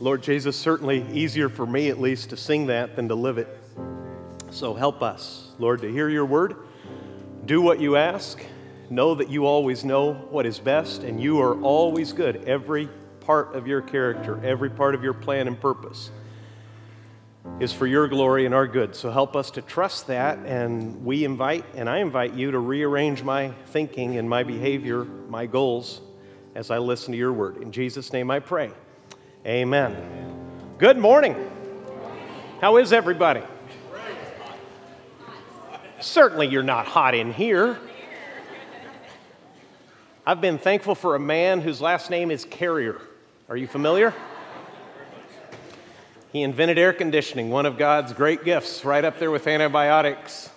Lord Jesus, certainly easier for me at least to sing that than to live it. So help us, Lord, to hear your word, do what you ask, know that you always know what is best, and you are always good. Every part of your character, every part of your plan and purpose is for your glory and our good. So help us to trust that, and we invite, and I invite you to rearrange my thinking and my behavior, my goals, as I listen to your word. In Jesus' name I pray. Amen. Good morning. How is everybody? Certainly, you're not hot in here. I've been thankful for a man whose last name is Carrier. Are you familiar? He invented air conditioning, one of God's great gifts, right up there with antibiotics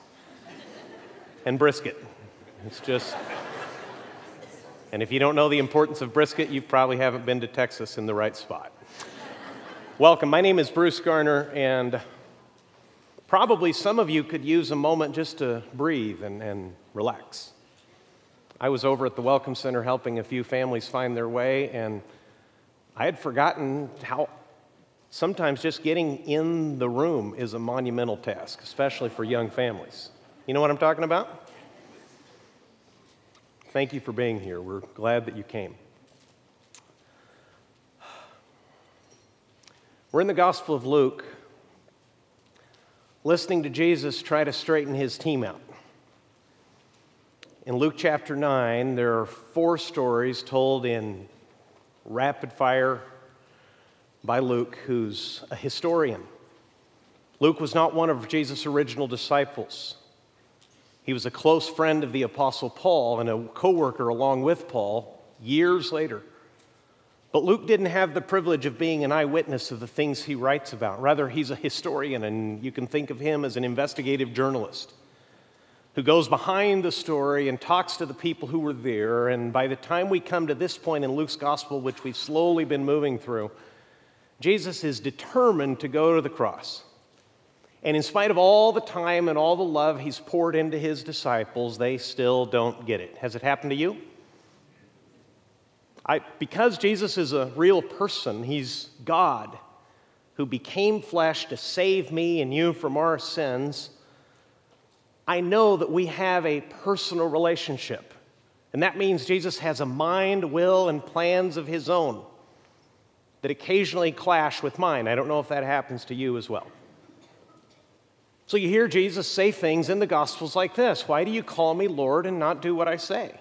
and brisket. It's just. And if you don't know the importance of brisket, you probably haven't been to Texas in the right spot. Welcome. My name is Bruce Garner, and probably some of you could use a moment just to breathe and, and relax. I was over at the Welcome Center helping a few families find their way, and I had forgotten how sometimes just getting in the room is a monumental task, especially for young families. You know what I'm talking about? Thank you for being here. We're glad that you came. We're in the Gospel of Luke, listening to Jesus try to straighten his team out. In Luke chapter 9, there are four stories told in rapid fire by Luke, who's a historian. Luke was not one of Jesus' original disciples. He was a close friend of the Apostle Paul and a co worker along with Paul years later. But Luke didn't have the privilege of being an eyewitness of the things he writes about. Rather, he's a historian, and you can think of him as an investigative journalist who goes behind the story and talks to the people who were there. And by the time we come to this point in Luke's gospel, which we've slowly been moving through, Jesus is determined to go to the cross. And in spite of all the time and all the love he's poured into his disciples, they still don't get it. Has it happened to you? I, because Jesus is a real person, he's God who became flesh to save me and you from our sins. I know that we have a personal relationship. And that means Jesus has a mind, will, and plans of his own that occasionally clash with mine. I don't know if that happens to you as well. So you hear Jesus say things in the Gospels like this Why do you call me Lord and not do what I say?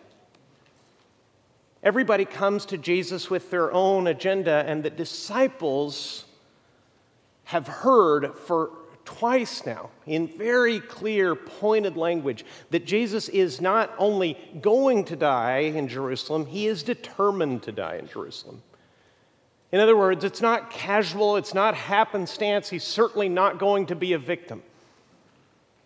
Everybody comes to Jesus with their own agenda, and the disciples have heard for twice now in very clear, pointed language that Jesus is not only going to die in Jerusalem, he is determined to die in Jerusalem. In other words, it's not casual, it's not happenstance. He's certainly not going to be a victim.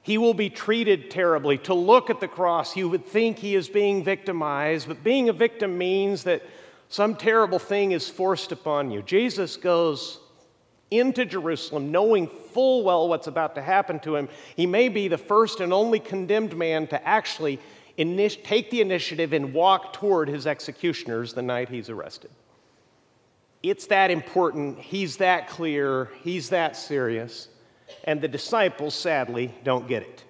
He will be treated terribly. To look at the cross, you would think he is being victimized, but being a victim means that some terrible thing is forced upon you. Jesus goes into Jerusalem knowing full well what's about to happen to him. He may be the first and only condemned man to actually init- take the initiative and walk toward his executioners the night he's arrested. It's that important. He's that clear. He's that serious. And the disciples, sadly, don't get it.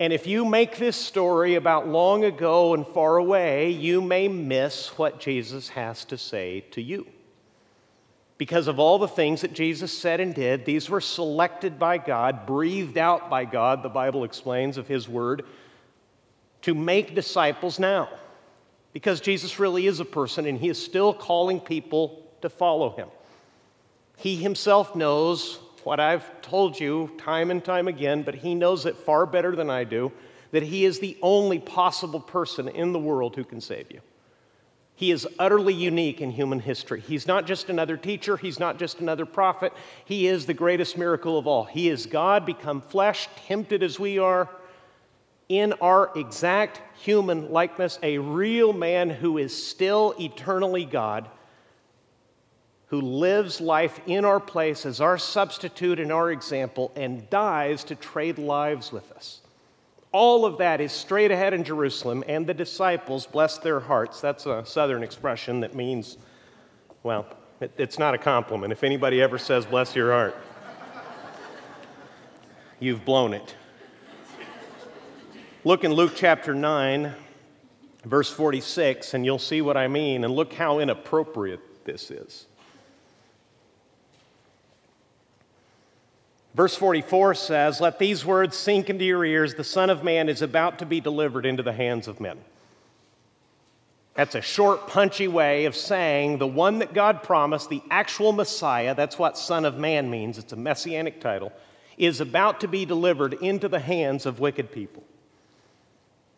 And if you make this story about long ago and far away, you may miss what Jesus has to say to you. Because of all the things that Jesus said and did, these were selected by God, breathed out by God, the Bible explains of His Word, to make disciples now because Jesus really is a person and he is still calling people to follow him. He himself knows what I've told you time and time again, but he knows it far better than I do that he is the only possible person in the world who can save you. He is utterly unique in human history. He's not just another teacher, he's not just another prophet. He is the greatest miracle of all. He is God become flesh, tempted as we are, in our exact human likeness, a real man who is still eternally God, who lives life in our place as our substitute and our example, and dies to trade lives with us. All of that is straight ahead in Jerusalem, and the disciples bless their hearts. That's a southern expression that means, well, It, it's not a compliment. If anybody ever says, bless your heart, you've blown it. Look in Luke chapter 9, verse 46, and you'll see what I mean, and look how inappropriate this is. Verse 44 says, Let these words sink into your ears. The Son of Man is about to be delivered into the hands of men. That's a short, punchy way of saying the one that God promised, the actual Messiah, that's what Son of Man means, it's a messianic title, is about to be delivered into the hands of wicked people.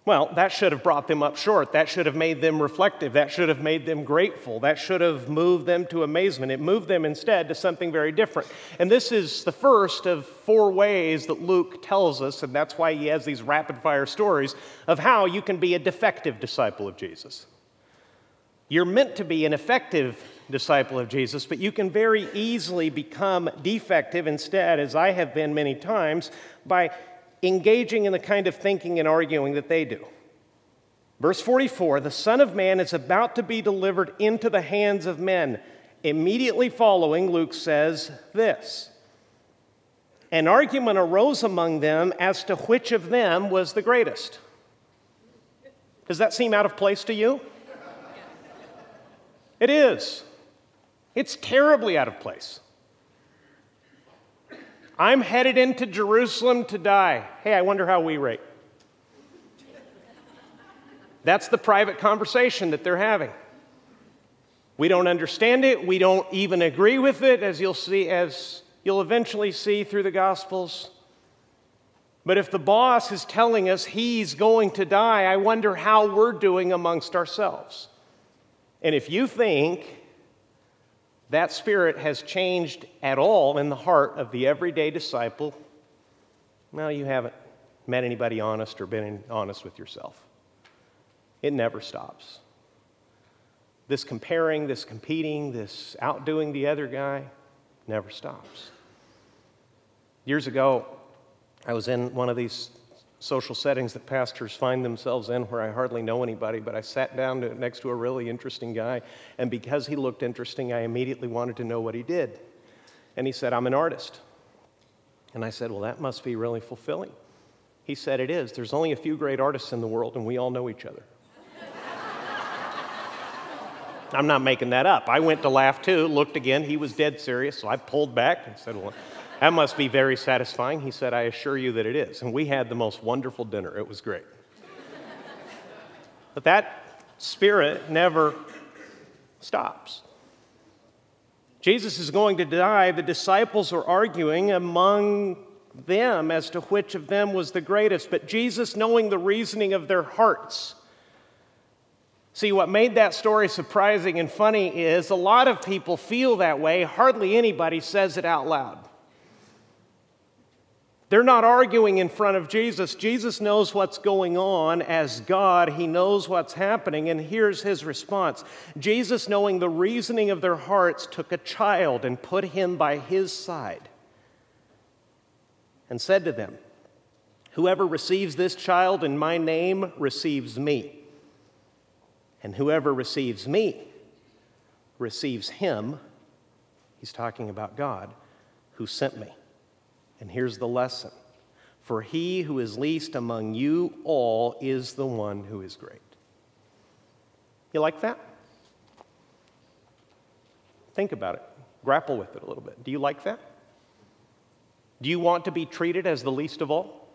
Well, that should have brought them up short. That should have made them reflective. That should have made them grateful. That should have moved them to amazement. It moved them instead to something very different. And this is the first of four ways that Luke tells us, and that's why he has these rapid fire stories of how you can be a defective disciple of Jesus. You're meant to be an effective disciple of Jesus, but you can very easily become defective instead, as I have been many times, by engaging in the kind of thinking and arguing that they do. Verse 44 The Son of Man is about to be delivered into the hands of men. Immediately following, Luke says this An argument arose among them as to which of them was the greatest. Does that seem out of place to you? It is. It's terribly out of place. I'm headed into Jerusalem to die. Hey, I wonder how we rate. That's the private conversation that they're having. We don't understand it. We don't even agree with it, as you'll see, as you'll eventually see through the Gospels. But if the boss is telling us he's going to die, I wonder how we're doing amongst ourselves. And if you think that spirit has changed at all in the heart of the everyday disciple, well, you haven't met anybody honest or been honest with yourself. It never stops. This comparing, this competing, this outdoing the other guy never stops. Years ago, I was in one of these social settings that pastors find themselves in where I hardly know anybody, but I sat down to, next to a really interesting guy, and because he looked interesting, I immediately wanted to know what he did. And he said, I'm an artist. And I said, Well, that must be really fulfilling. He said, It is. There's only a few great artists in the world, and we all know each other. I'm not making that up. I went to laugh too, looked again. He was dead serious, so I pulled back and said, Well, that must be very satisfying. He said, I assure you that it is. And we had the most wonderful dinner. It was great. but that spirit never stops. Jesus is going to die. The disciples are arguing among them as to which of them was the greatest. But Jesus, knowing the reasoning of their hearts, See, what made that story surprising and funny is a lot of people feel that way, hardly anybody says it out loud. They're not arguing in front of Jesus. Jesus knows what's going on as God. He knows what's happening. And here's his response Jesus, knowing the reasoning of their hearts, took a child and put him by his side and said to them, Whoever receives this child in my name receives me. And whoever receives me receives him. He's talking about God who sent me. And here's the lesson For he who is least among you all is the one who is great. You like that? Think about it. Grapple with it a little bit. Do you like that? Do you want to be treated as the least of all?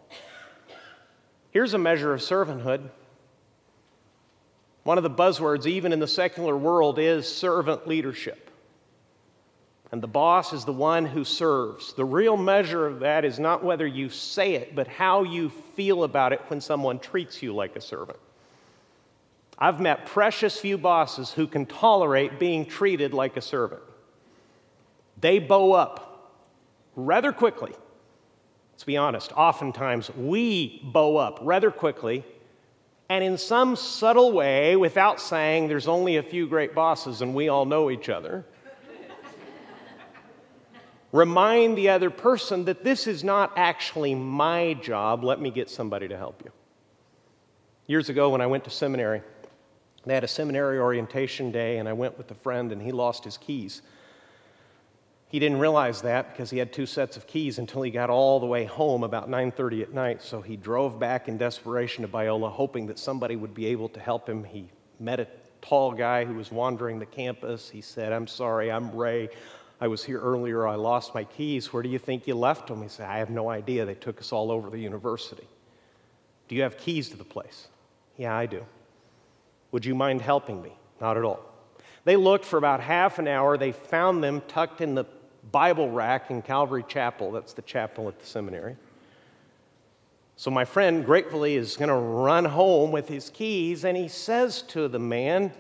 Here's a measure of servanthood one of the buzzwords, even in the secular world, is servant leadership. And the boss is the one who serves. The real measure of that is not whether you say it, but how you feel about it when someone treats you like a servant. I've met precious few bosses who can tolerate being treated like a servant. They bow up rather quickly. Let's be honest, oftentimes we bow up rather quickly and in some subtle way, without saying there's only a few great bosses and we all know each other, remind the other person that this is not actually my job. Let me get somebody to help you. Years ago, when I went to seminary, They had a seminary orientation day, and I went with a friend, and he lost his keys. He didn't realize that because he had two sets of keys until he got all the way home about 9:30 at night. So he drove back in desperation to Biola, hoping that somebody would be able to help him. He met a tall guy who was wandering the campus. He said, "I'm sorry, I'm Ray. I was here earlier. I lost my keys. Where do you think you left them?" He said, "I have no idea. They took us all over the university." "Do you have keys to the place?" "Yeah, I do." "Would you mind helping me?" "Not at all." They looked for about half an hour. They found them tucked in the Bible rack in Calvary Chapel. That's the chapel at the seminary. So my friend gratefully is going to run home with his keys, and he says to the man,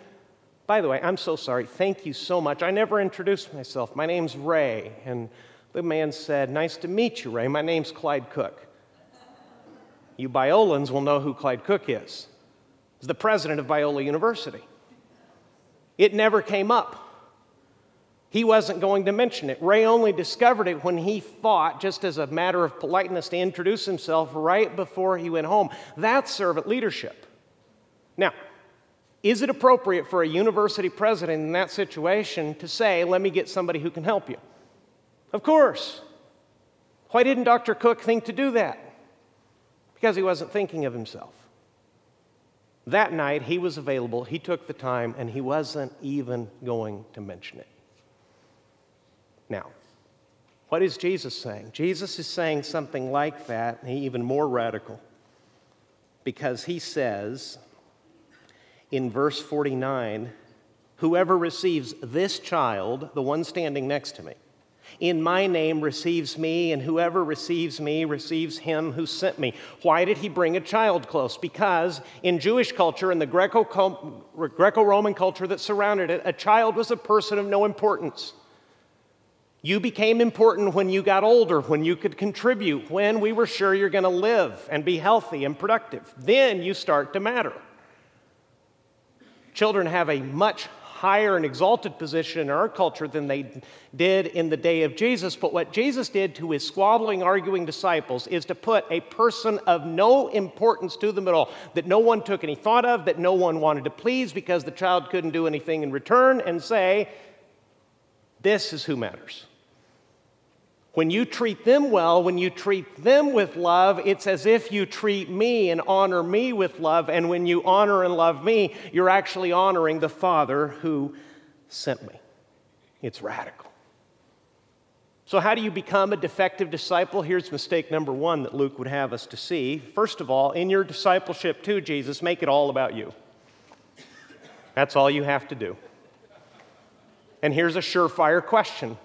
By the way, I'm so sorry. Thank you so much. I never introduced myself. My name's Ray. And the man said, Nice to meet you, Ray. My name's Clyde Cook. You Biolans will know who Clyde Cook is. He's the president of Biola University. It never came up. He wasn't going to mention it. Ray only discovered it when he thought, just as a matter of politeness, to introduce himself right before he went home. That's servant leadership. Now, is it appropriate for a university president in that situation to say, let me get somebody who can help you? Of course. Why didn't Dr. Cook think to do that? Because he wasn't thinking of himself. That night, he was available, he took the time, and he wasn't even going to mention it. Now, what is Jesus saying? Jesus is saying something like that, even more radical, because he says in verse 49 Whoever receives this child, the one standing next to me, in my name receives me, and whoever receives me receives him who sent me. Why did he bring a child close? Because in Jewish culture and the Greco Roman culture that surrounded it, a child was a person of no importance. You became important when you got older, when you could contribute, when we were sure you're going to live and be healthy and productive. Then you start to matter. Children have a much higher and exalted position in our culture than they did in the day of Jesus. But what Jesus did to his squabbling, arguing disciples is to put a person of no importance to them at all, that no one took any thought of, that no one wanted to please because the child couldn't do anything in return, and say, This is who matters. When you treat them well, when you treat them with love, it's as if you treat me and honor me with love. And when you honor and love me, you're actually honoring the Father who sent me. It's radical. So, how do you become a defective disciple? Here's mistake number one that Luke would have us to see. First of all, in your discipleship to Jesus, make it all about you. That's all you have to do. And here's a surefire question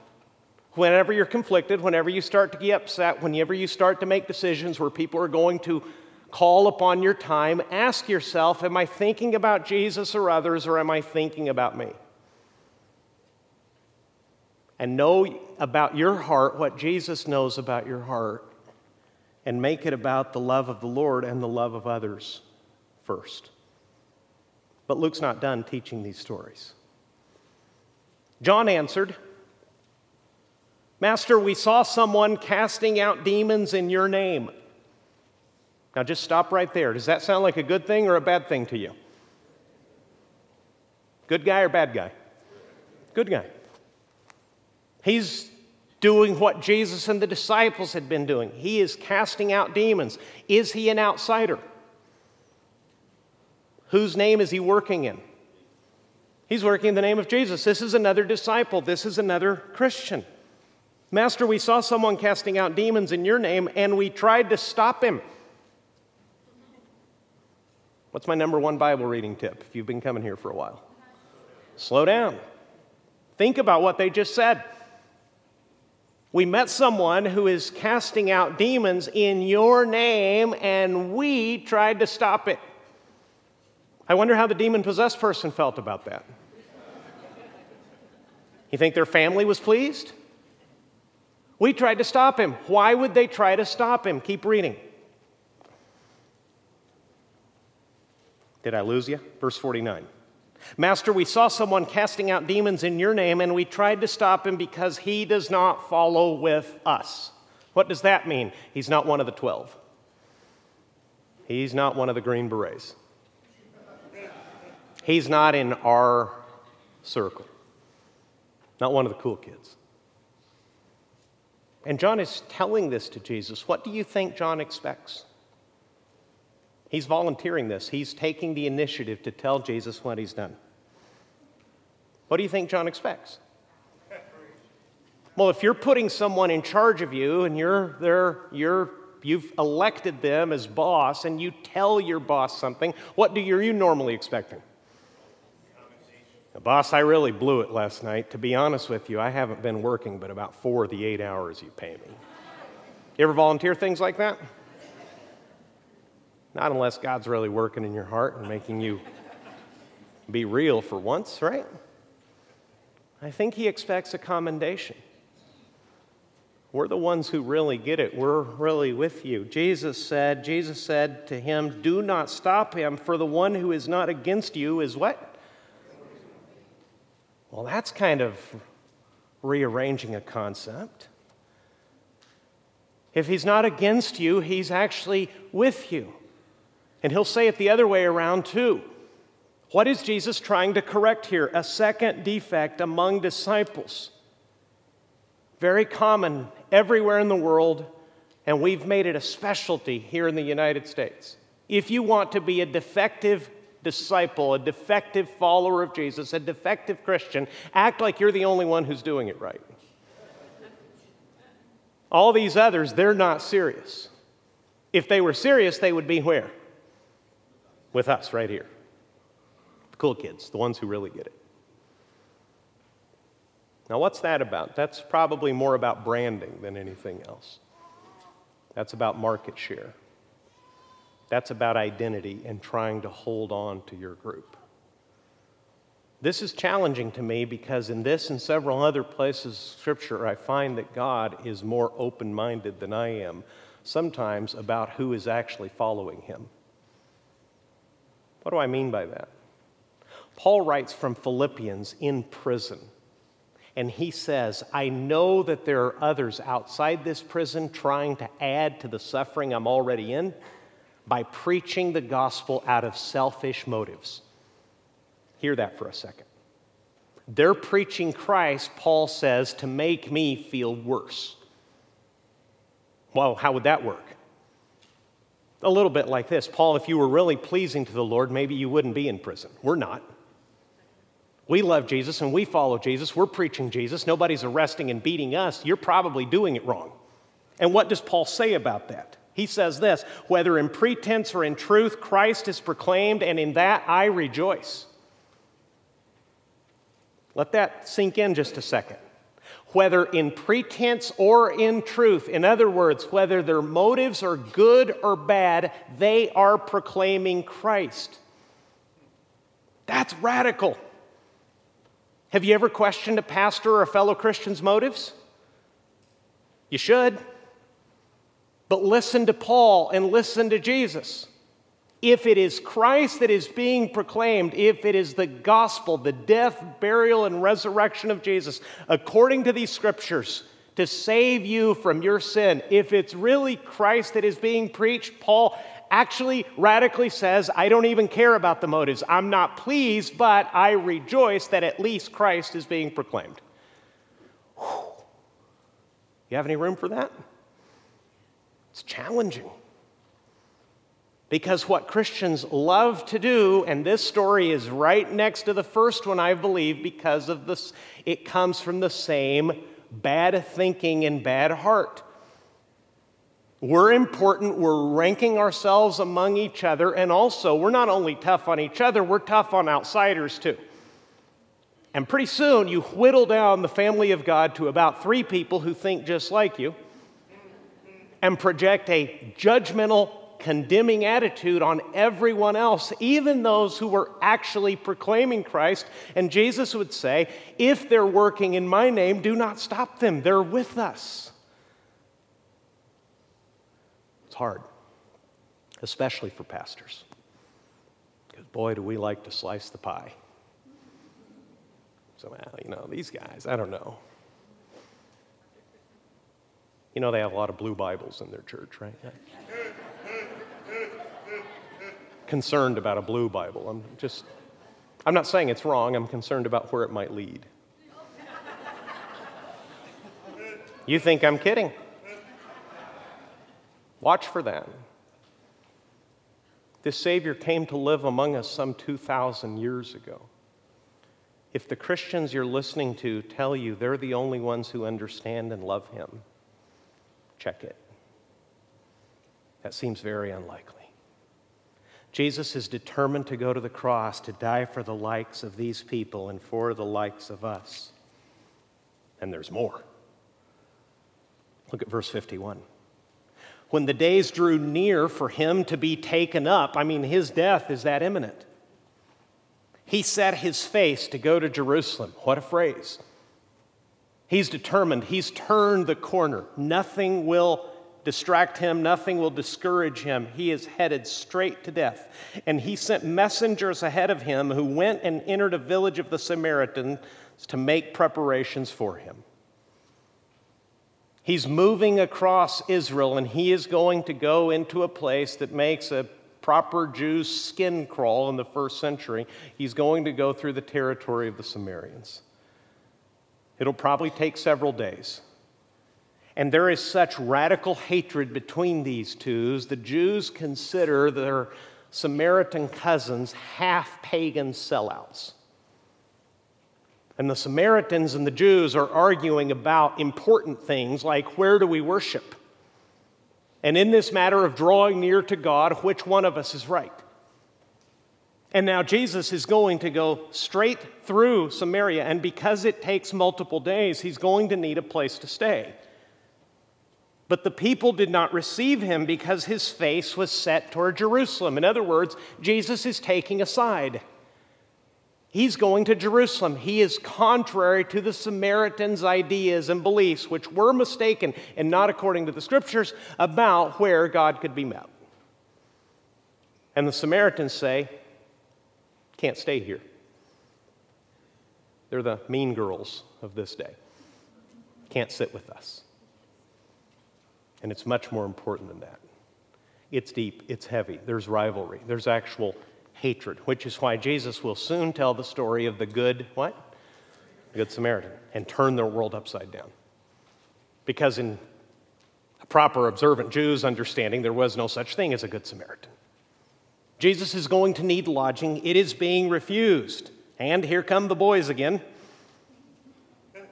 Whenever you're conflicted, whenever you start to get upset, whenever you start to make decisions where people are going to call upon your time, ask yourself Am I thinking about Jesus or others, or am I thinking about me? And know about your heart what Jesus knows about your heart, and make it about the love of the Lord and the love of others first. But Luke's not done teaching these stories. John answered, Master, we saw someone casting out demons in your name. Now just stop right there. Does that sound like a good thing or a bad thing to you? Good guy or bad guy? Good guy. He's doing what Jesus and the disciples had been doing. He is casting out demons. Is he an outsider? Whose name is he working in? He's working in the name of Jesus. This is another disciple. This is another Christian. Master, we saw someone casting out demons in your name and we tried to stop him. What's my number one Bible reading tip if you've been coming here for a while? Slow down. Think about what they just said. We met someone who is casting out demons in your name, and we tried to stop it. I wonder how the demon possessed person felt about that. You think their family was pleased? We tried to stop him. Why would they try to stop him? Keep reading. Did I lose you? Verse 49. Master, we saw someone casting out demons in your name, and we tried to stop him because he does not follow with us. What does that mean? He's not one of the 12. He's not one of the Green Berets. He's not in our circle, not one of the cool kids. And John is telling this to Jesus. What do you think John expects? He's volunteering this, he's taking the initiative to tell Jesus what he's done. What do you think John expects? Well, if you're putting someone in charge of you and you're there, you're you've elected them as boss and you tell your boss something, what do you, are you normally expecting? Boss, I really blew it last night. To be honest with you, I haven't been working but about four of the eight hours you pay me. You ever volunteer things like that? Not unless God's really working in your heart and making you be real for once, right? I think He expects a commendation. We're the ones who really get it. We're really with you. Jesus said, Jesus said to him, Do not stop him, for the one who is not against you is what? Well, that's kind of rearranging a concept. If he's not against you, he's actually with you. And he'll say it the other way around, too. What is Jesus trying to correct here? A second defect among disciples. Very common everywhere in the world, and we've made it a specialty here in the United States. If you want to be a defective disciple, a defective follower of Jesus, a defective Christian, act like you're the only one who's doing it right. All these others, they're not serious. If they were serious, they would be where? With us, right here. The cool kids, the ones who really get it. Now, what's that about? That's probably more about branding than anything else. That's about market share. That's about identity and trying to hold on to your group. This is challenging to me because in this and several other places of scripture I find that God is more open-minded than I am sometimes about who is actually following him. What do I mean by that? Paul writes from Philippians in prison. And he says, I know that there are others outside this prison trying to add to the suffering I'm already in by preaching the gospel out of selfish motives. Hear that for a second. They're preaching Christ, Paul says, to make me feel worse. Well, how would that work? A little bit like this Paul, if you were really pleasing to the Lord, maybe you wouldn't be in prison. We're not. We love Jesus and we follow Jesus. We're preaching Jesus. Nobody's arresting and beating us. You're probably doing it wrong. And what does Paul say about that? He says this whether in pretense or in truth, Christ is proclaimed, and in that I rejoice. Let that sink in just a second. Whether in pretense or in truth, in other words, whether their motives are good or bad, they are proclaiming Christ. That's radical. Have you ever questioned a pastor or a fellow Christian's motives? You should. But listen to Paul and listen to Jesus. If it is Christ that is being proclaimed, if it is the gospel, the death, burial, and resurrection of Jesus, according to these scriptures, to save you from your sin, if it's really Christ that is being preached, Paul actually radically says, I don't even care about the motives. I'm not pleased, but I rejoice that at least Christ is being proclaimed. Whew. You have any room for that? It's challenging. Because what Christians love to do, and this story is right next to the first one, I believe, because of this, it comes from the same bad thinking and bad heart. We're important, we're ranking ourselves among each other, and also we're not only tough on each other, we're tough on outsiders too. And pretty soon you whittle down the family of God to about three people who think just like you and project a judgmental, condemning attitude on everyone else, even those who were actually proclaiming Christ. And Jesus would say, If they're working in my name, do not stop them, they're with us. It's hard, especially for pastors. Because, boy, do we like to slice the pie. So, well, you know, these guys, I don't know. You know, they have a lot of blue Bibles in their church, right? Concerned about a blue Bible. I'm just, I'm not saying it's wrong, I'm concerned about where it might lead. You think I'm kidding? Watch for that. This Savior came to live among us some 2,000 years ago. If the Christians you're listening to tell you they're the only ones who understand and love Him, check it. That seems very unlikely. Jesus is determined to go to the cross to die for the likes of these people and for the likes of us. And there's more. Look at verse 51. When the days drew near for him to be taken up, I mean, his death is that imminent. He set his face to go to Jerusalem. What a phrase. He's determined, he's turned the corner. Nothing will distract him, nothing will discourage him. He is headed straight to death. And he sent messengers ahead of him who went and entered a village of the Samaritans to make preparations for him. He's moving across Israel and he is going to go into a place that makes a proper Jew's skin crawl in the first century. He's going to go through the territory of the Samaritans. It'll probably take several days. And there is such radical hatred between these two, the Jews consider their Samaritan cousins half pagan sellouts. And the Samaritans and the Jews are arguing about important things like where do we worship? And in this matter of drawing near to God, which one of us is right? And now Jesus is going to go straight through Samaria, and because it takes multiple days, he's going to need a place to stay. But the people did not receive him because his face was set toward Jerusalem. In other words, Jesus is taking a side. He's going to Jerusalem. He is contrary to the Samaritans' ideas and beliefs, which were mistaken and not according to the scriptures, about where God could be met. And the Samaritans say, Can't stay here. They're the mean girls of this day. Can't sit with us. And it's much more important than that. It's deep, it's heavy, there's rivalry, there's actual hatred, which is why Jesus will soon tell the story of the good, what? Good Samaritan, and turn the world upside down. Because in a proper observant Jew's understanding, there was no such thing as a good Samaritan. Jesus is going to need lodging, it is being refused. And here come the boys again.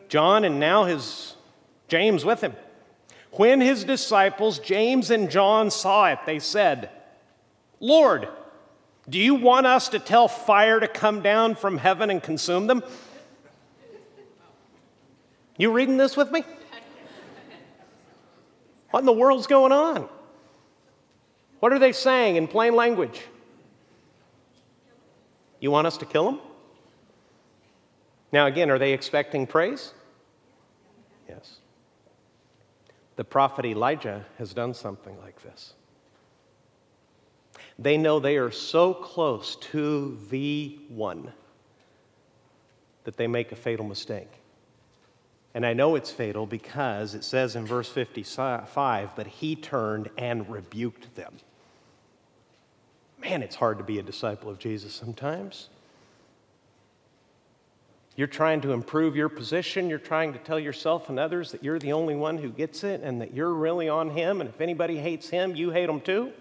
John and now his James with him. When his disciples, James and John, saw it, they said, Lord, do you want us to tell fire to come down from heaven and consume them? You reading this with me? What in the world's going on? What are they saying in plain language? You want us to kill them? Now, again, are they expecting praise? Yes. The prophet Elijah has done something like this. They know they are so close to the one that they make a fatal mistake. And I know it's fatal because it says in verse 55, but he turned and rebuked them. Man, it's hard to be a disciple of Jesus sometimes. You're trying to improve your position. You're trying to tell yourself and others that you're the only one who gets it and that you're really on him. And if anybody hates him, you hate them too.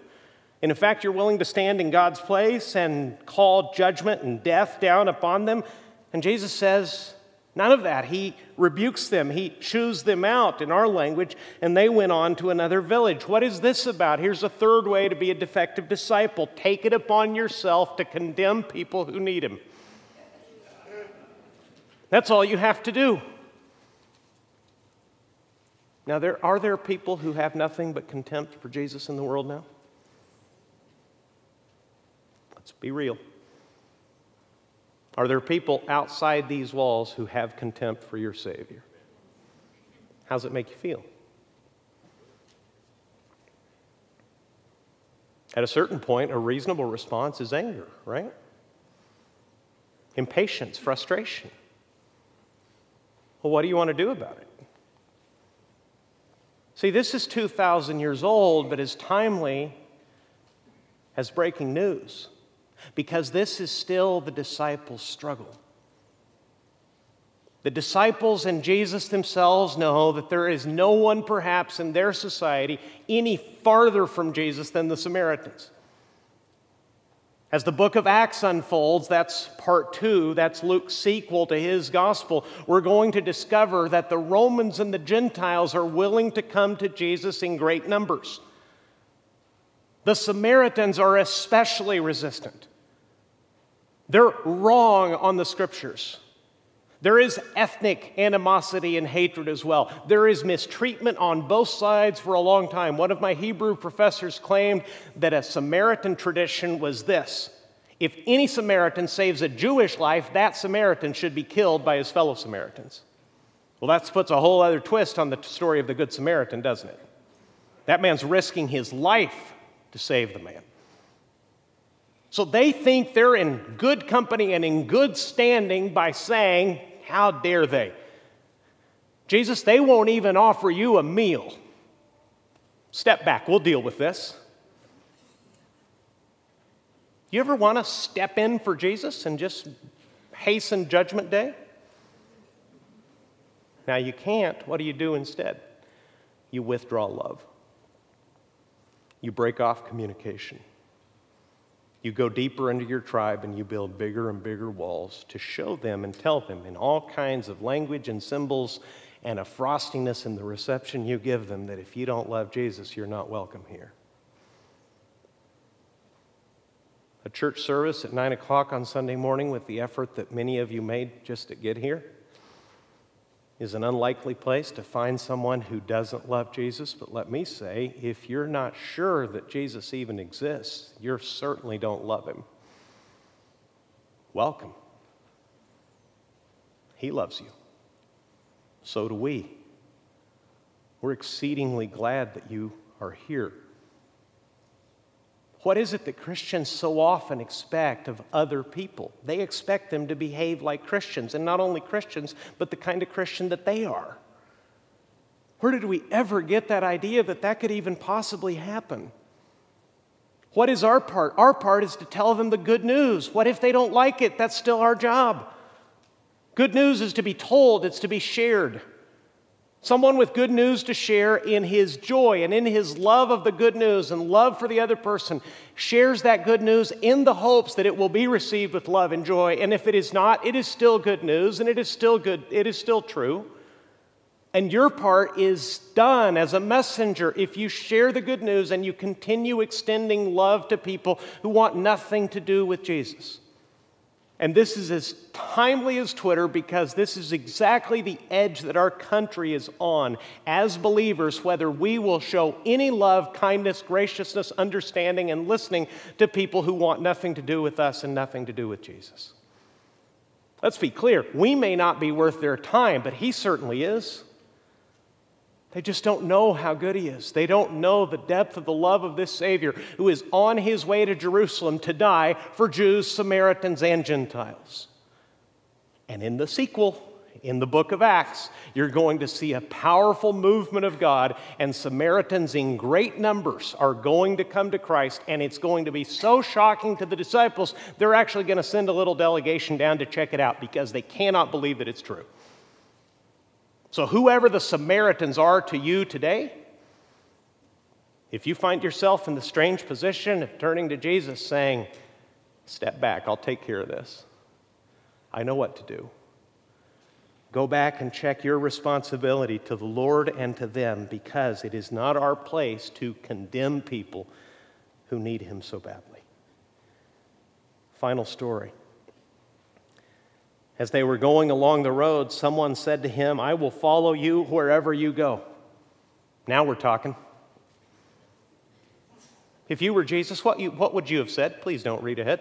And in fact, you're willing to stand in God's place and call judgment and death down upon them. And Jesus says, none of that. He rebukes them, he chews them out in our language, and they went on to another village. What is this about? Here's a third way to be a defective disciple take it upon yourself to condemn people who need him. That's all you have to do. Now, there, are there people who have nothing but contempt for Jesus in the world now? Let's be real. Are there people outside these walls who have contempt for your Savior? How does it make you feel? At a certain point, a reasonable response is anger, right? Impatience, frustration. Well, what do you want to do about it? See, this is 2,000 years old, but as timely as breaking news. Because this is still the disciples' struggle. The disciples and Jesus themselves know that there is no one, perhaps, in their society any farther from Jesus than the Samaritans. As the book of Acts unfolds, that's part two, that's Luke's sequel to his gospel, we're going to discover that the Romans and the Gentiles are willing to come to Jesus in great numbers. The Samaritans are especially resistant. They're wrong on the scriptures. There is ethnic animosity and hatred as well. There is mistreatment on both sides for a long time. One of my Hebrew professors claimed that a Samaritan tradition was this if any Samaritan saves a Jewish life, that Samaritan should be killed by his fellow Samaritans. Well, that puts a whole other twist on the story of the Good Samaritan, doesn't it? That man's risking his life to save the man. So they think they're in good company and in good standing by saying, how dare they? Jesus, they won't even offer you a meal. Step back, we'll deal with this. You ever want to step in for Jesus and just hasten Judgment Day? Now you can't. What do you do instead? You withdraw love, you break off communication. You go deeper into your tribe and you build bigger and bigger walls to show them and tell them in all kinds of language and symbols and a frostiness in the reception you give them that if you don't love Jesus, you're not welcome here. A church service at 9 o'clock on Sunday morning with the effort that many of you made just to get here is an unlikely place to find someone who doesn't love Jesus. But let me say, if you're not sure that Jesus even exists, you certainly don't love him. Welcome. He loves you. So do we. We're exceedingly glad that you are here. What is it that Christians so often expect of other people? They expect them to behave like Christians, and not only Christians, but the kind of Christian that they are. Where did we ever get that idea that that could even possibly happen? What is our part? Our part is to tell them the good news. What if they don't like it? That's still our job. Good news is to be told, it's to be shared. Someone with good news to share in his joy and in his love of the good news and love for the other person shares that good news in the hopes that it will be received with love and joy. And if it is not, it is still good news and it is still good, it is still true. And your part is done as a messenger if you share the good news and you continue extending love to people who want nothing to do with Jesus. And this is as timely as Twitter because this is exactly the edge that our country is on as believers, whether we will show any love, kindness, graciousness, understanding, and listening to people who want nothing to do with us and nothing to do with Jesus. Let's be clear, we may not be worth their time, but He certainly is. They just don't know how good he is. They don't know the depth of the love of this Savior who is on his way to Jerusalem to die for Jews, Samaritans, and Gentiles. And in the sequel, in the book of Acts, you're going to see a powerful movement of God, and Samaritans in great numbers are going to come to Christ, and it's going to be so shocking to the disciples, they're actually going to send a little delegation down to check it out because they cannot believe that it's true. So, whoever the Samaritans are to you today, if you find yourself in the strange position of turning to Jesus saying, Step back, I'll take care of this, I know what to do. Go back and check your responsibility to the Lord and to them because it is not our place to condemn people who need Him so badly. Final story. As they were going along the road, someone said to him, I will follow you wherever you go. Now we're talking. If you were Jesus, what, you, what would you have said? Please don't read ahead.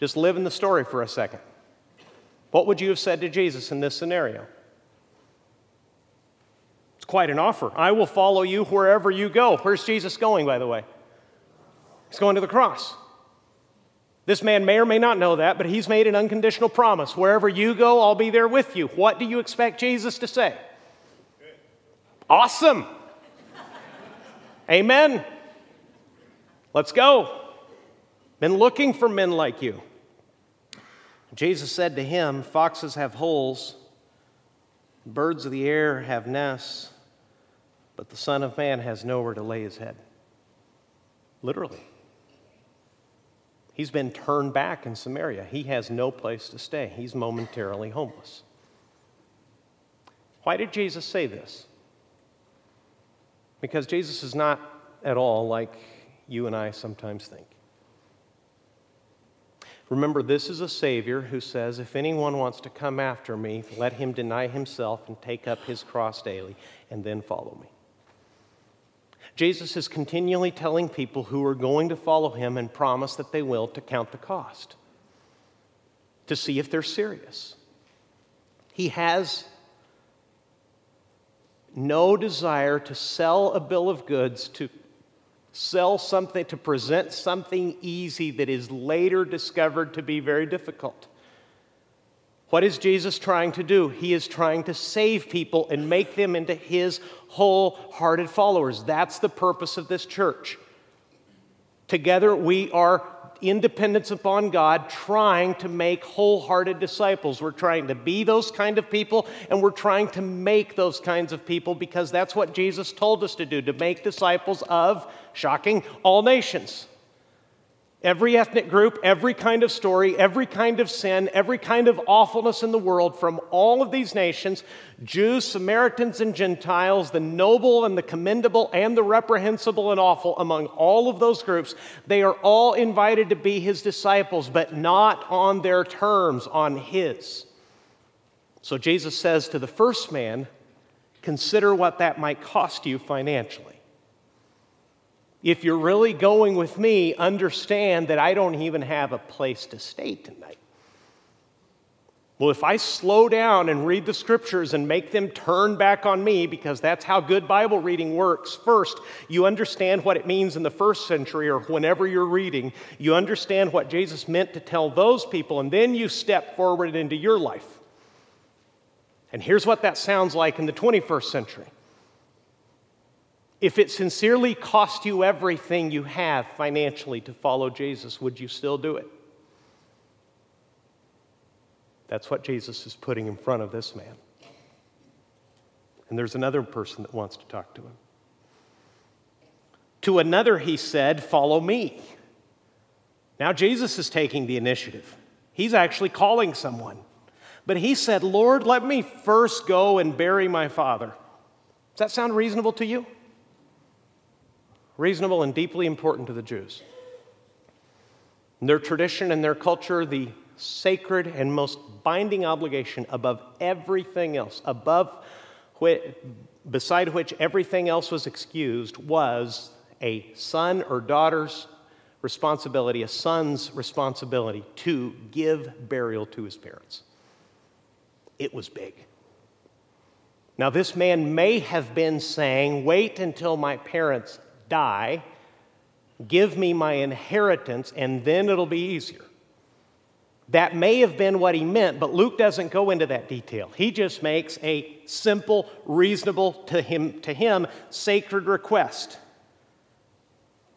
Just live in the story for a second. What would you have said to Jesus in this scenario? It's quite an offer. I will follow you wherever you go. Where's Jesus going, by the way? He's going to the cross. This man may or may not know that, but he's made an unconditional promise. Wherever you go, I'll be there with you. What do you expect Jesus to say? Awesome. Amen. Let's go. been looking for men like you. Jesus said to him, Foxes have holes, birds of the air have nests, but the Son of Man has nowhere to lay his head. Literally. He's been turned back in Samaria. He has no place to stay. He's momentarily homeless. Why did Jesus say this? Because Jesus is not at all like you and I sometimes think. Remember, this is a Savior who says, If anyone wants to come after me, let him deny himself and take up his cross daily, and then follow me. Jesus is continually telling people who are going to follow him and promise that they will to count the cost, to see if they're serious. He has no desire to sell a bill of goods, to sell something, to present something easy that is later discovered to be very difficult. What is Jesus trying to do? He is trying to save people and make them into his wholehearted followers. That's the purpose of this church. Together, we are independence upon God, trying to make wholehearted disciples. We're trying to be those kind of people, and we're trying to make those kinds of people because that's what Jesus told us to do to make disciples of, shocking, all nations. Every ethnic group, every kind of story, every kind of sin, every kind of awfulness in the world from all of these nations Jews, Samaritans, and Gentiles, the noble and the commendable and the reprehensible and awful among all of those groups, they are all invited to be his disciples, but not on their terms, on his. So Jesus says to the first man, Consider what that might cost you financially. If you're really going with me, understand that I don't even have a place to stay tonight. Well, if I slow down and read the scriptures and make them turn back on me, because that's how good Bible reading works, first, you understand what it means in the first century or whenever you're reading. You understand what Jesus meant to tell those people, and then you step forward into your life. And here's what that sounds like in the 21st century. If it sincerely cost you everything you have financially to follow Jesus, would you still do it? That's what Jesus is putting in front of this man. And there's another person that wants to talk to him. To another, he said, Follow me. Now, Jesus is taking the initiative. He's actually calling someone. But he said, Lord, let me first go and bury my father. Does that sound reasonable to you? Reasonable and deeply important to the Jews. In their tradition and their culture, the sacred and most binding obligation above everything else, above beside which everything else was excused, was a son or daughter's responsibility, a son's responsibility to give burial to his parents. It was big. Now, this man may have been saying, Wait until my parents die, give me my inheritance, and then it'll be easier. That may have been what he meant, but Luke doesn't go into that detail. He just makes a simple, reasonable to him, to him sacred request.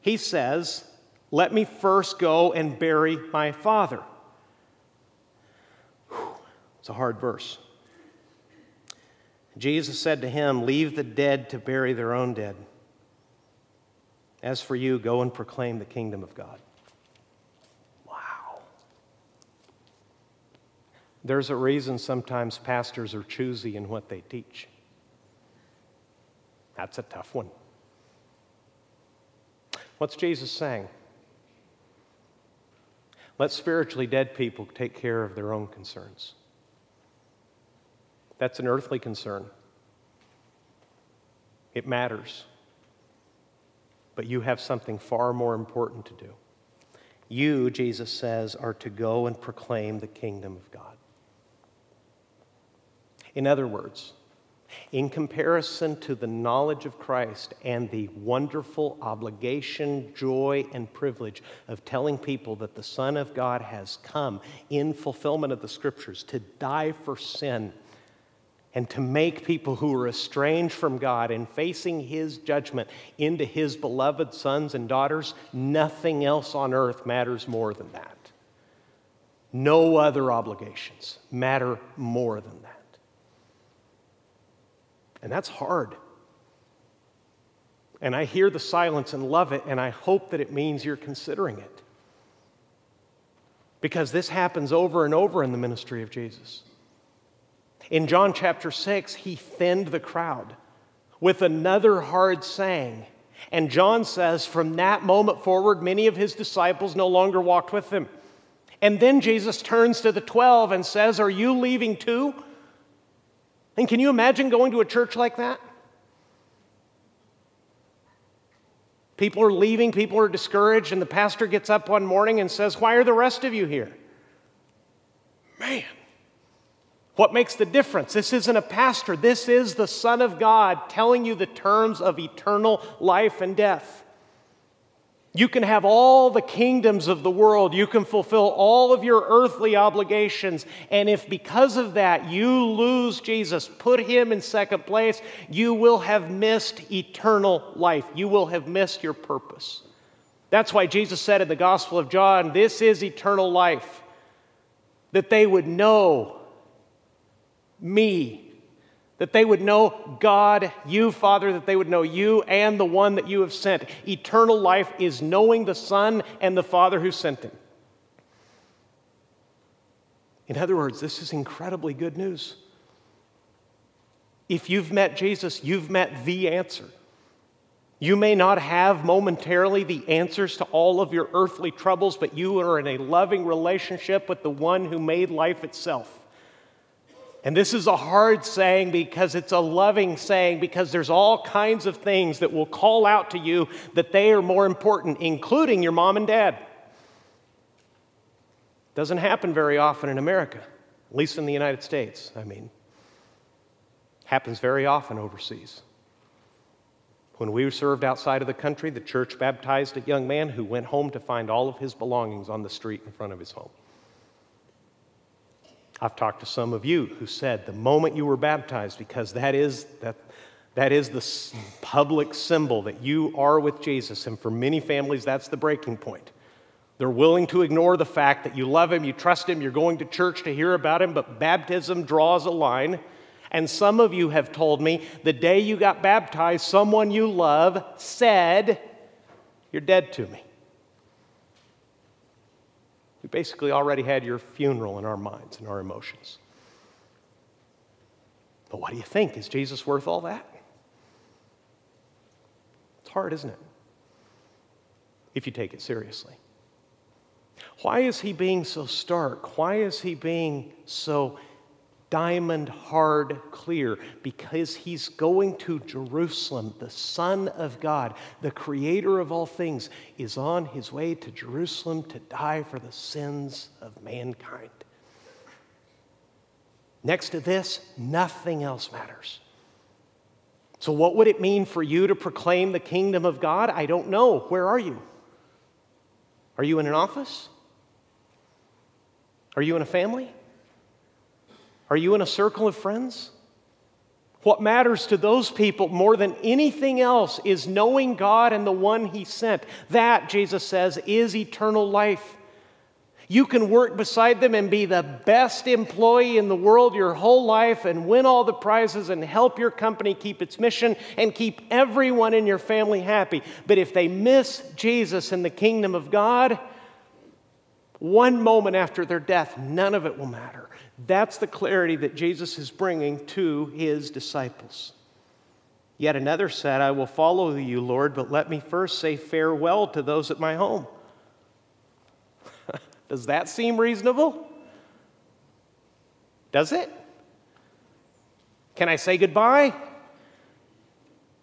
He says, Let me first go and bury my father. Whew, it's a hard verse. Jesus said to him, Leave the dead to bury their own dead. As for you, go and proclaim the kingdom of God. Wow. There's a reason sometimes pastors are choosy in what they teach. That's a tough one. What's Jesus saying? Let spiritually dead people take care of their own concerns. That's an earthly concern. It matters but you have something far more important to do. You, Jesus says, are to go and proclaim the kingdom of God. In other words, in comparison to the knowledge of Christ and the wonderful obligation, joy, and privilege of telling people that the Son of God has come in fulfillment of the Scriptures to die for sin and to make people who are estranged from God and facing His judgment into His beloved sons and daughters, nothing else on earth matters more than that. No other obligations matter more than that. And that's hard. And I hear the silence and love it, and I hope that it means you're considering it. Because this happens over and over in the ministry of Jesus. In John chapter 6, he thinned the crowd with another hard saying. And John says, from that moment forward, many of his disciples no longer walked with him. And then Jesus turns to the 12 and says, Are you leaving too? And can you imagine going to a church like that? People are leaving, people are discouraged, and the pastor gets up one morning and says, Why are the rest of you here? Man, what makes the difference? This isn't a pastor, this is the Son of God telling you the terms of eternal life and death. You can have all the kingdoms of the world. You can fulfill all of your earthly obligations. And if because of that you lose Jesus, put him in second place, you will have missed eternal life. You will have missed your purpose. That's why Jesus said in the Gospel of John, This is eternal life, that they would know me that they would know God, you, Father, that they would know you and the one that you have sent. Eternal life is knowing the Son and the Father who sent him. In other words, this is incredibly good news. If you've met Jesus, you've met the answer. You may not have momentarily the answers to all of your earthly troubles, but you are in a loving relationship with the one who made life itself. And this is a hard saying because it's a loving saying, because there's all kinds of things that will call out to you that they are more important, including your mom and dad. Doesn't happen very often in America, at least in the United States. I mean, happens very often overseas. When we served outside of the country, the church baptized a young man who went home to find all of his belongings on the street in front of his home. I've talked to some of you who said the moment you were baptized, because that is, that, that is the public symbol that you are with Jesus. And for many families, that's the breaking point. They're willing to ignore the fact that you love Him, you trust Him, you're going to church to hear about Him, but baptism draws a line. And some of you have told me the day you got baptized, someone you love said, You're dead to me. We basically already had your funeral in our minds and our emotions. But what do you think? Is Jesus worth all that? It's hard, isn't it? If you take it seriously. Why is he being so stark? Why is he being so diamond hard clear because he's going to Jerusalem. The Son of God, the creator of all things, is on his way to Jerusalem to die for the sins of mankind. Next to this, nothing else matters. So, what would it mean for you to proclaim the kingdom of God? I don't know. Where are you? Are you in an office? Are you in a family? Are you in a circle of friends? What matters to those people more than anything else is knowing God and the one He sent. That, Jesus says, is eternal life. You can work beside them and be the best employee in the world your whole life and win all the prizes and help your company keep its mission and keep everyone in your family happy. But if they miss Jesus and the kingdom of God, one moment after their death, none of it will matter. That's the clarity that Jesus is bringing to his disciples. Yet another said, I will follow you, Lord, but let me first say farewell to those at my home. Does that seem reasonable? Does it? Can I say goodbye?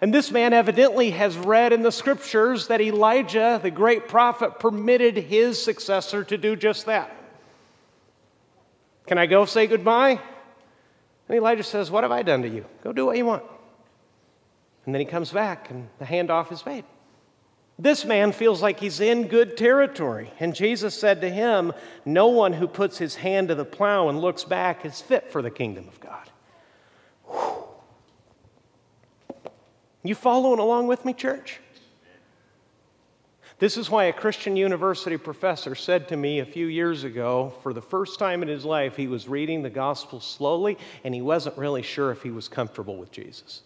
And this man evidently has read in the scriptures that Elijah, the great prophet, permitted his successor to do just that. Can I go say goodbye? And Elijah says, What have I done to you? Go do what you want. And then he comes back, and the handoff is made. This man feels like he's in good territory. And Jesus said to him, No one who puts his hand to the plow and looks back is fit for the kingdom of God. Whew. You following along with me, church? This is why a Christian university professor said to me a few years ago, for the first time in his life, he was reading the gospel slowly and he wasn't really sure if he was comfortable with Jesus.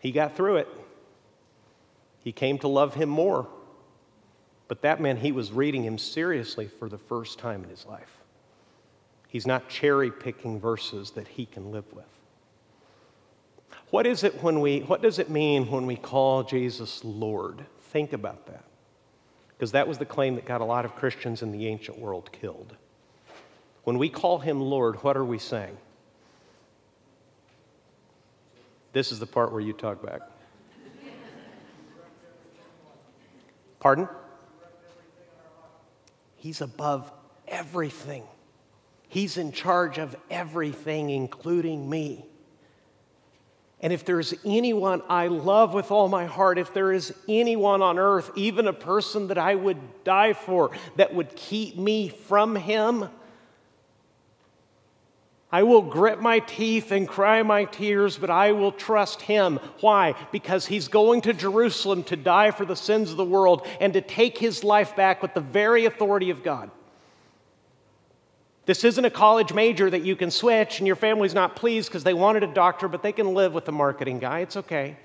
He got through it. He came to love him more. But that meant he was reading him seriously for the first time in his life. He's not cherry picking verses that he can live with. What is it when we what does it mean when we call Jesus Lord? Think about that. Because that was the claim that got a lot of Christians in the ancient world killed. When we call him Lord, what are we saying? This is the part where you talk back. Pardon? He's above everything. He's in charge of everything, including me. And if there's anyone I love with all my heart, if there is anyone on earth, even a person that I would die for, that would keep me from him, I will grit my teeth and cry my tears, but I will trust him. Why? Because he's going to Jerusalem to die for the sins of the world and to take his life back with the very authority of God. This isn't a college major that you can switch and your family's not pleased because they wanted a doctor, but they can live with the marketing guy. It's okay.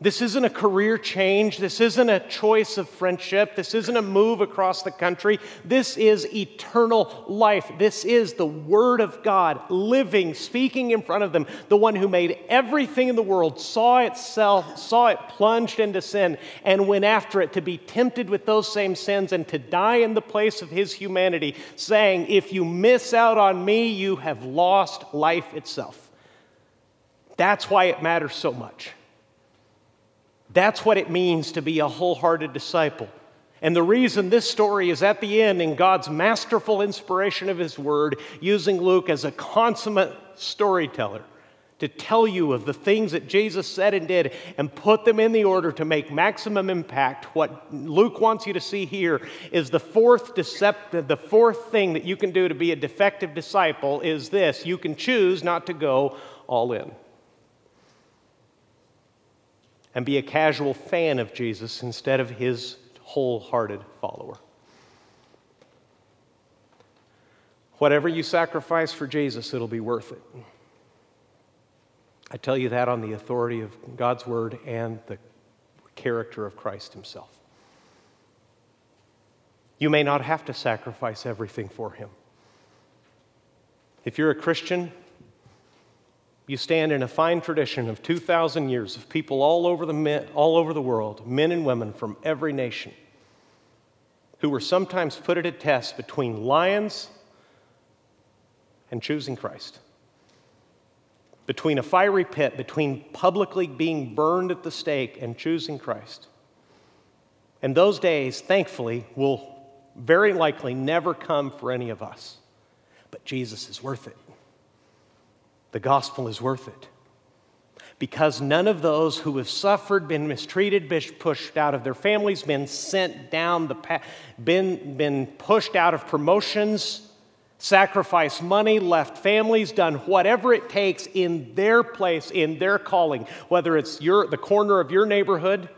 This isn't a career change. This isn't a choice of friendship. This isn't a move across the country. This is eternal life. This is the Word of God living, speaking in front of them. The one who made everything in the world, saw itself, saw it plunged into sin, and went after it to be tempted with those same sins and to die in the place of his humanity, saying, If you miss out on me, you have lost life itself. That's why it matters so much. That's what it means to be a wholehearted disciple. And the reason this story is at the end in God's masterful inspiration of His Word, using Luke as a consummate storyteller to tell you of the things that Jesus said and did and put them in the order to make maximum impact. What Luke wants you to see here is the fourth deceptive, the fourth thing that you can do to be a defective disciple is this you can choose not to go all in and be a casual fan of Jesus instead of his wholehearted follower. Whatever you sacrifice for Jesus, it'll be worth it. I tell you that on the authority of God's word and the character of Christ himself. You may not have to sacrifice everything for him. If you're a Christian, you stand in a fine tradition of 2,000 years of people all over, the, all over the world, men and women from every nation, who were sometimes put at a test between lions and choosing Christ. Between a fiery pit, between publicly being burned at the stake and choosing Christ. And those days, thankfully, will very likely never come for any of us. But Jesus is worth it the gospel is worth it. Because none of those who have suffered, been mistreated, been pushed out of their families, been sent down the path, been, been pushed out of promotions, sacrificed money, left families, done whatever it takes in their place, in their calling, whether it's your, the corner of your neighborhood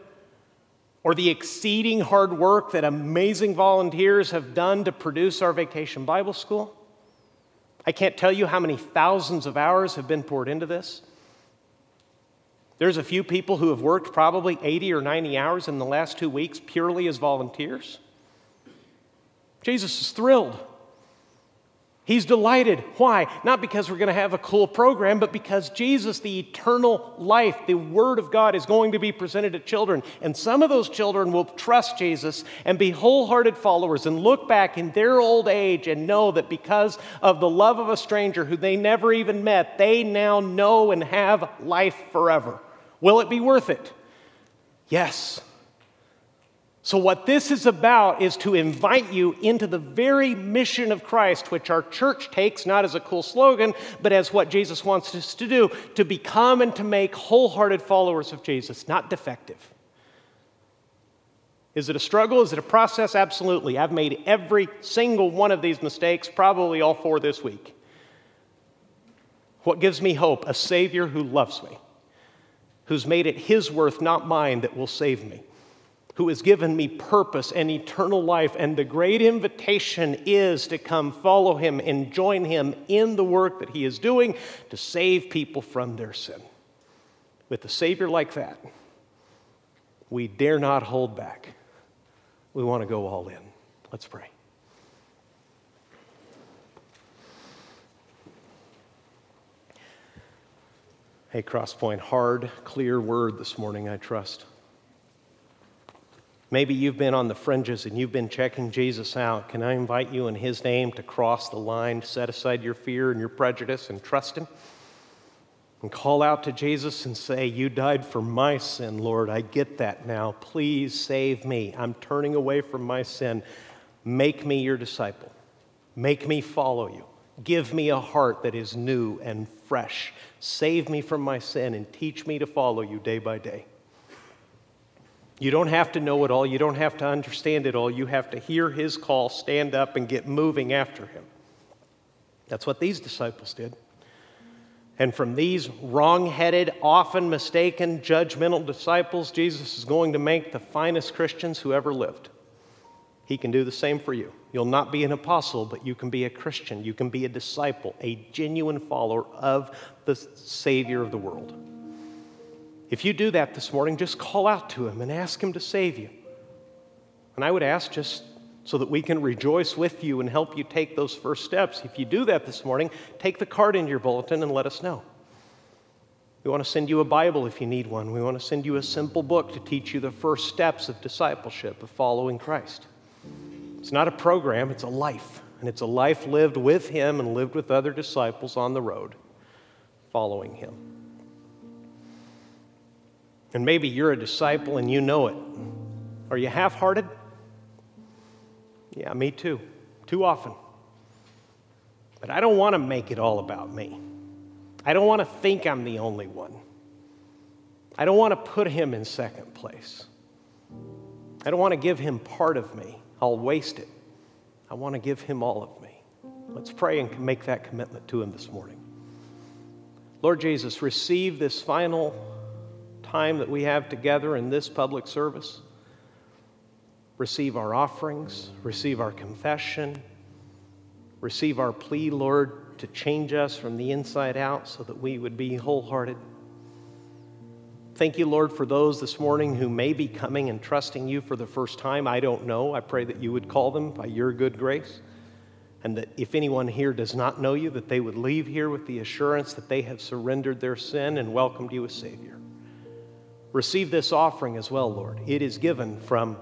or the exceeding hard work that amazing volunteers have done to produce our vacation Bible school I can't tell you how many thousands of hours have been poured into this. There's a few people who have worked probably 80 or 90 hours in the last two weeks purely as volunteers. Jesus is thrilled. He's delighted. Why? Not because we're going to have a cool program, but because Jesus, the eternal life, the Word of God, is going to be presented to children. And some of those children will trust Jesus and be wholehearted followers and look back in their old age and know that because of the love of a stranger who they never even met, they now know and have life forever. Will it be worth it? Yes. So, what this is about is to invite you into the very mission of Christ, which our church takes not as a cool slogan, but as what Jesus wants us to do to become and to make wholehearted followers of Jesus, not defective. Is it a struggle? Is it a process? Absolutely. I've made every single one of these mistakes, probably all four this week. What gives me hope? A Savior who loves me, who's made it His worth, not mine, that will save me, who has given me purpose and eternal life. And the great invitation is to come follow Him and join Him in the work that He is doing to save people from their sin. With a Savior like that, we dare not hold back. We want to go all in. Let's pray. Hey, Crosspoint, hard, clear word this morning, I trust. Maybe you've been on the fringes and you've been checking Jesus out. Can I invite you in His name to cross the line, set aside your fear and your prejudice, and trust Him? And call out to Jesus and say, You died for my sin, Lord. I get that now. Please save me. I'm turning away from my sin. Make me your disciple. Make me follow you. Give me a heart that is new and fresh. Save me from my sin and teach me to follow you day by day. You don't have to know it all. You don't have to understand it all. You have to hear his call, stand up, and get moving after him. That's what these disciples did. And from these wrong headed, often mistaken, judgmental disciples, Jesus is going to make the finest Christians who ever lived. He can do the same for you. You'll not be an apostle, but you can be a Christian. You can be a disciple, a genuine follower of the Savior of the world. If you do that this morning, just call out to Him and ask Him to save you. And I would ask just so that we can rejoice with you and help you take those first steps. If you do that this morning, take the card in your bulletin and let us know. We want to send you a Bible if you need one. We want to send you a simple book to teach you the first steps of discipleship, of following Christ. It's not a program, it's a life. And it's a life lived with Him and lived with other disciples on the road, following Him. And maybe you're a disciple and you know it. Are you half hearted? Yeah, me too. Too often. But I don't want to make it all about me. I don't want to think I'm the only one. I don't want to put him in second place. I don't want to give him part of me. I'll waste it. I want to give him all of me. Let's pray and make that commitment to him this morning. Lord Jesus, receive this final time that we have together in this public service. Receive our offerings, receive our confession, receive our plea, Lord, to change us from the inside out so that we would be wholehearted. Thank you, Lord, for those this morning who may be coming and trusting you for the first time. I don't know. I pray that you would call them by your good grace. And that if anyone here does not know you, that they would leave here with the assurance that they have surrendered their sin and welcomed you as Savior. Receive this offering as well, Lord. It is given from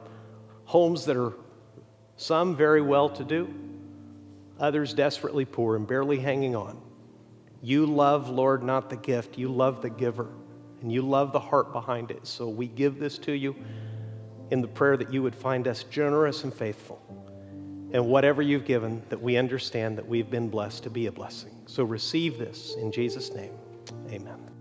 homes that are some very well to do, others desperately poor and barely hanging on. You love, Lord, not the gift, you love the giver and you love the heart behind it. So we give this to you in the prayer that you would find us generous and faithful. And whatever you've given, that we understand that we've been blessed to be a blessing. So receive this in Jesus' name. Amen.